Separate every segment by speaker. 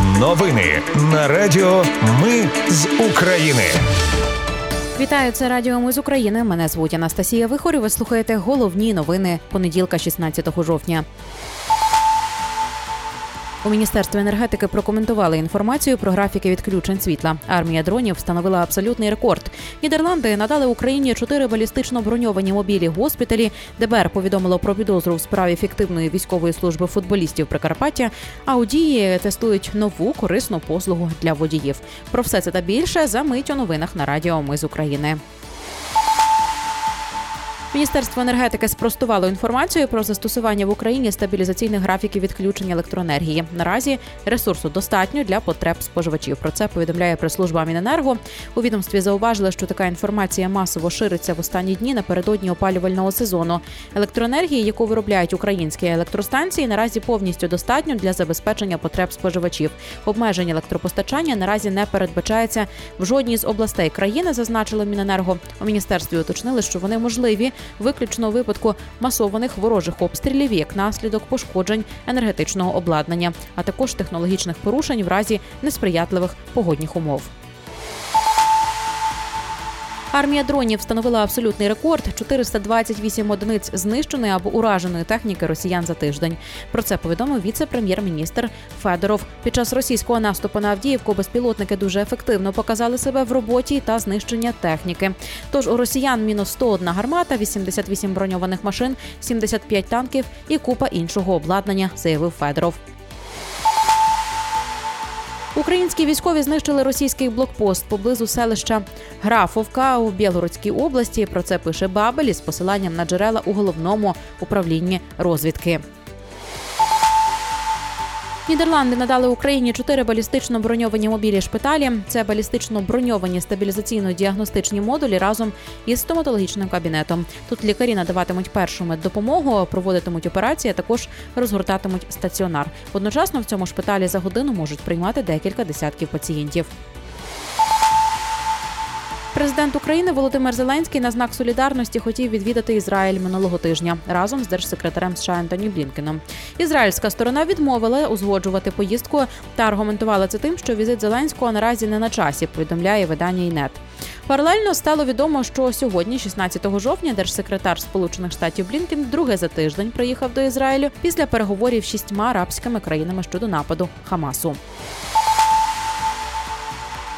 Speaker 1: Новини на Радіо Ми з України.
Speaker 2: Вітаю, це Радіо Ми з України. Мене звуть Анастасія Вихорів. Ви слухаєте головні новини понеділка, 16 жовтня. У міністерстві енергетики прокоментували інформацію про графіки відключень світла. Армія дронів встановила абсолютний рекорд. Нідерланди надали Україні чотири балістично броньовані мобілі госпіталі. ДБР повідомило про підозру в справі фіктивної військової служби футболістів Прикарпаття. А у дії тестують нову корисну послугу для водіїв. Про все це та більше за мить у новинах на Радіо Ми з України. Міністерство енергетики спростувало інформацію про застосування в Україні стабілізаційних графіків відключення електроенергії. Наразі ресурсу достатньо для потреб споживачів. Про це повідомляє прес-служба Міненерго. У відомстві зауважили, що така інформація масово шириться в останні дні напередодні опалювального сезону. Електроенергії, яку виробляють українські електростанції, наразі повністю достатньо для забезпечення потреб споживачів. Обмеження електропостачання наразі не передбачається в жодній з областей країни. Зазначило Міненерго. У міністерстві уточнили, що вони можливі виключно у випадку масованих ворожих обстрілів як наслідок пошкоджень енергетичного обладнання, а також технологічних порушень в разі несприятливих погодних умов. Армія дронів встановила абсолютний рекорд: 428 одиниць знищеної або ураженої техніки росіян за тиждень. Про це повідомив віце-прем'єр-міністр Федоров. Під час російського наступу на Авдіївку безпілотники дуже ефективно показали себе в роботі та знищення техніки. Тож у росіян мінус 101 гармата, 88 броньованих машин, 75 танків і купа іншого обладнання, заявив Федоров. Українські військові знищили російський блокпост поблизу селища Графовка у Білгородській області. Про це пише Бабель із посиланням на джерела у головному управлінні розвідки. Нідерланди надали Україні чотири балістично броньовані мобілі шпиталі. Це балістично броньовані стабілізаційно-діагностичні модулі разом із стоматологічним кабінетом. Тут лікарі надаватимуть першу меддопомогу, проводитимуть операції, а також розгортатимуть стаціонар. Одночасно в цьому шпиталі за годину можуть приймати декілька десятків пацієнтів. Президент України Володимир Зеленський на знак солідарності хотів відвідати Ізраїль минулого тижня разом з держсекретарем США Антоні Блінкеном. Ізраїльська сторона відмовила узгоджувати поїздку та аргументувала це тим, що візит Зеленського наразі не на часі. Повідомляє видання ІНЕТ. Паралельно стало відомо, що сьогодні, 16 жовтня, держсекретар Сполучених Штатів Блінкен друге за тиждень приїхав до Ізраїлю після переговорів з шістьма арабськими країнами щодо нападу Хамасу.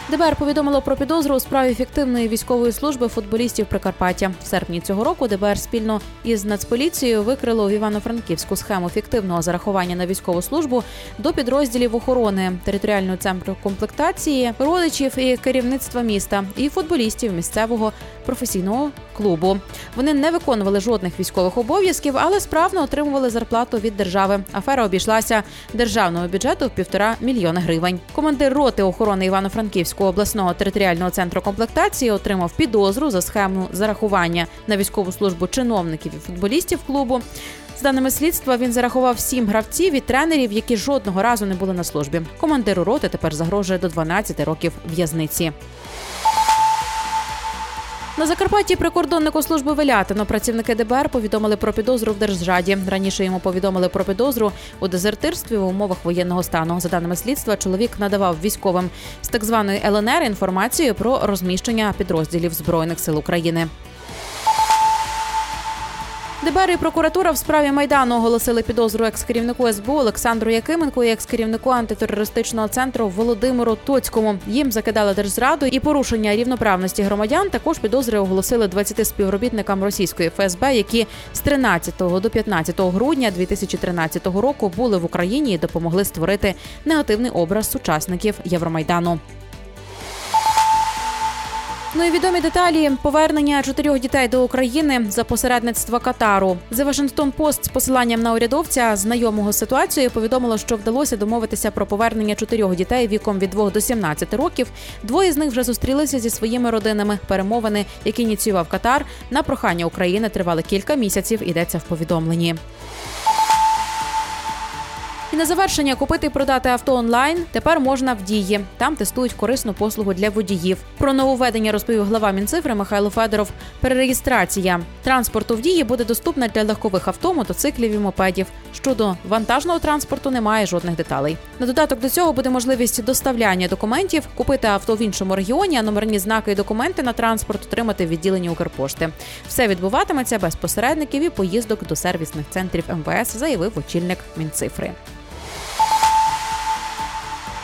Speaker 2: ДБР повідомило про підозру у справі фіктивної військової служби футболістів Прикарпаття. В серпні цього року ДБР спільно із Нацполіцією викрило в Івано-Франківську схему фіктивного зарахування на військову службу до підрозділів охорони територіального центру комплектації, родичів і керівництва міста і футболістів місцевого професійного клубу. Вони не виконували жодних військових обов'язків, але справно отримували зарплату від держави. Афера обійшлася державного бюджету в півтора мільйони гривень. Командир роти охорони Івано-Франківського обласного територіального центру комплектації отримав підозру за схему зарахування на військову службу чиновників і футболістів клубу. З даними слідства він зарахував сім гравців і тренерів, які жодного разу не були на службі. Командиру роти тепер загрожує до 12 років в'язниці. На Закарпатті прикордоннику служби Велятино працівники ДБР повідомили про підозру в держзраді. Раніше йому повідомили про підозру у дезертирстві в умовах воєнного стану. За даними слідства, чоловік надавав військовим з так званої ЛНР інформацію про розміщення підрозділів збройних сил України. ДБР і прокуратура в справі майдану оголосили підозру екс-керівнику СБУ Олександру Якименку і екс-керівнику антитерористичного центру Володимиру Тоцькому. Їм закидали держзраду і порушення рівноправності громадян. Також підозри оголосили 20 співробітникам російської ФСБ, які з 13 до 15 грудня 2013 року були в Україні і допомогли створити негативний образ сучасників Євромайдану. Ну і відомі деталі повернення чотирьох дітей до України за посередництва Катару. The Washington Post з посиланням на урядовця знайомого з ситуацією повідомило, що вдалося домовитися про повернення чотирьох дітей віком від 2 до 17 років. Двоє з них вже зустрілися зі своїми родинами. Перемовини, які ініціював Катар, на прохання України тривали кілька місяців. Йдеться в повідомленні. І на завершення купити і продати авто онлайн тепер можна в дії. Там тестують корисну послугу для водіїв. Про нововведення розповів глава Мінцифри Михайло Федоров. Перереєстрація транспорту в дії буде доступна для легкових авто, мотоциклів і мопедів. Щодо вантажного транспорту немає жодних деталей. На додаток до цього буде можливість доставляння документів, купити авто в іншому регіоні, а номерні знаки і документи на транспорт отримати в відділенні Укрпошти. Все відбуватиметься без посередників і поїздок до сервісних центрів МВС, заявив очільник Мінцифри.